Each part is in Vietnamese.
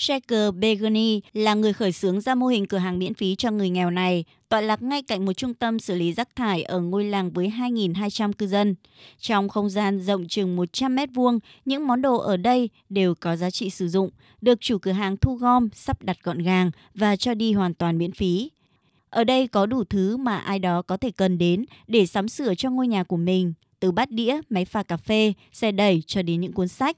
Shaker Begani là người khởi xướng ra mô hình cửa hàng miễn phí cho người nghèo này, tọa lạc ngay cạnh một trung tâm xử lý rác thải ở ngôi làng với 2.200 cư dân. Trong không gian rộng chừng 100 mét vuông, những món đồ ở đây đều có giá trị sử dụng, được chủ cửa hàng thu gom, sắp đặt gọn gàng và cho đi hoàn toàn miễn phí. Ở đây có đủ thứ mà ai đó có thể cần đến để sắm sửa cho ngôi nhà của mình, từ bát đĩa, máy pha cà phê, xe đẩy cho đến những cuốn sách.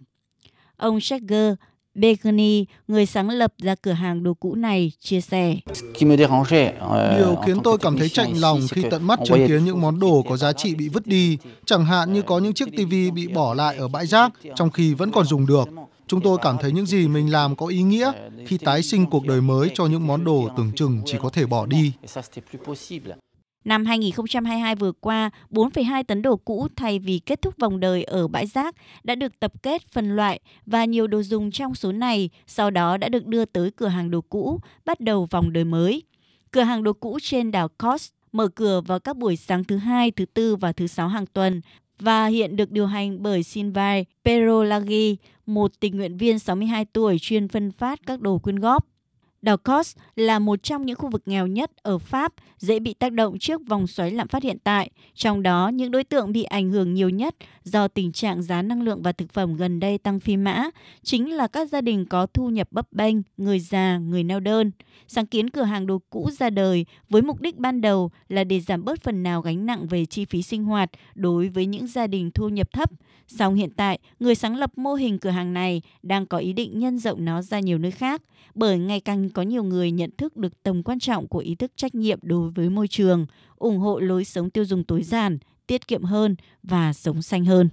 Ông Shaker Begani, người sáng lập ra cửa hàng đồ cũ này, chia sẻ. Euh, Điều khiến tôi cảm thấy chạnh lòng khi tận mắt chứng kiến những món đồ có giá trị bị vứt đi, chẳng hạn như có những chiếc TV bị bỏ lại ở bãi rác trong khi vẫn còn dùng được. Chúng tôi cảm thấy những gì mình làm có ý nghĩa khi tái sinh cuộc đời mới cho những món đồ tưởng chừng chỉ có thể bỏ đi. Năm 2022 vừa qua, 4,2 tấn đồ cũ thay vì kết thúc vòng đời ở bãi rác đã được tập kết phân loại và nhiều đồ dùng trong số này sau đó đã được đưa tới cửa hàng đồ cũ, bắt đầu vòng đời mới. Cửa hàng đồ cũ trên đảo Kos mở cửa vào các buổi sáng thứ hai, thứ tư và thứ sáu hàng tuần và hiện được điều hành bởi Sinvai Perolagi, một tình nguyện viên 62 tuổi chuyên phân phát các đồ quyên góp. Đảo là một trong những khu vực nghèo nhất ở Pháp, dễ bị tác động trước vòng xoáy lạm phát hiện tại. Trong đó, những đối tượng bị ảnh hưởng nhiều nhất do tình trạng giá năng lượng và thực phẩm gần đây tăng phi mã chính là các gia đình có thu nhập bấp bênh, người già, người neo đơn. Sáng kiến cửa hàng đồ cũ ra đời với mục đích ban đầu là để giảm bớt phần nào gánh nặng về chi phí sinh hoạt đối với những gia đình thu nhập thấp. Song hiện tại, người sáng lập mô hình cửa hàng này đang có ý định nhân rộng nó ra nhiều nơi khác bởi ngày càng có nhiều người nhận thức được tầm quan trọng của ý thức trách nhiệm đối với môi trường, ủng hộ lối sống tiêu dùng tối giản, tiết kiệm hơn và sống xanh hơn.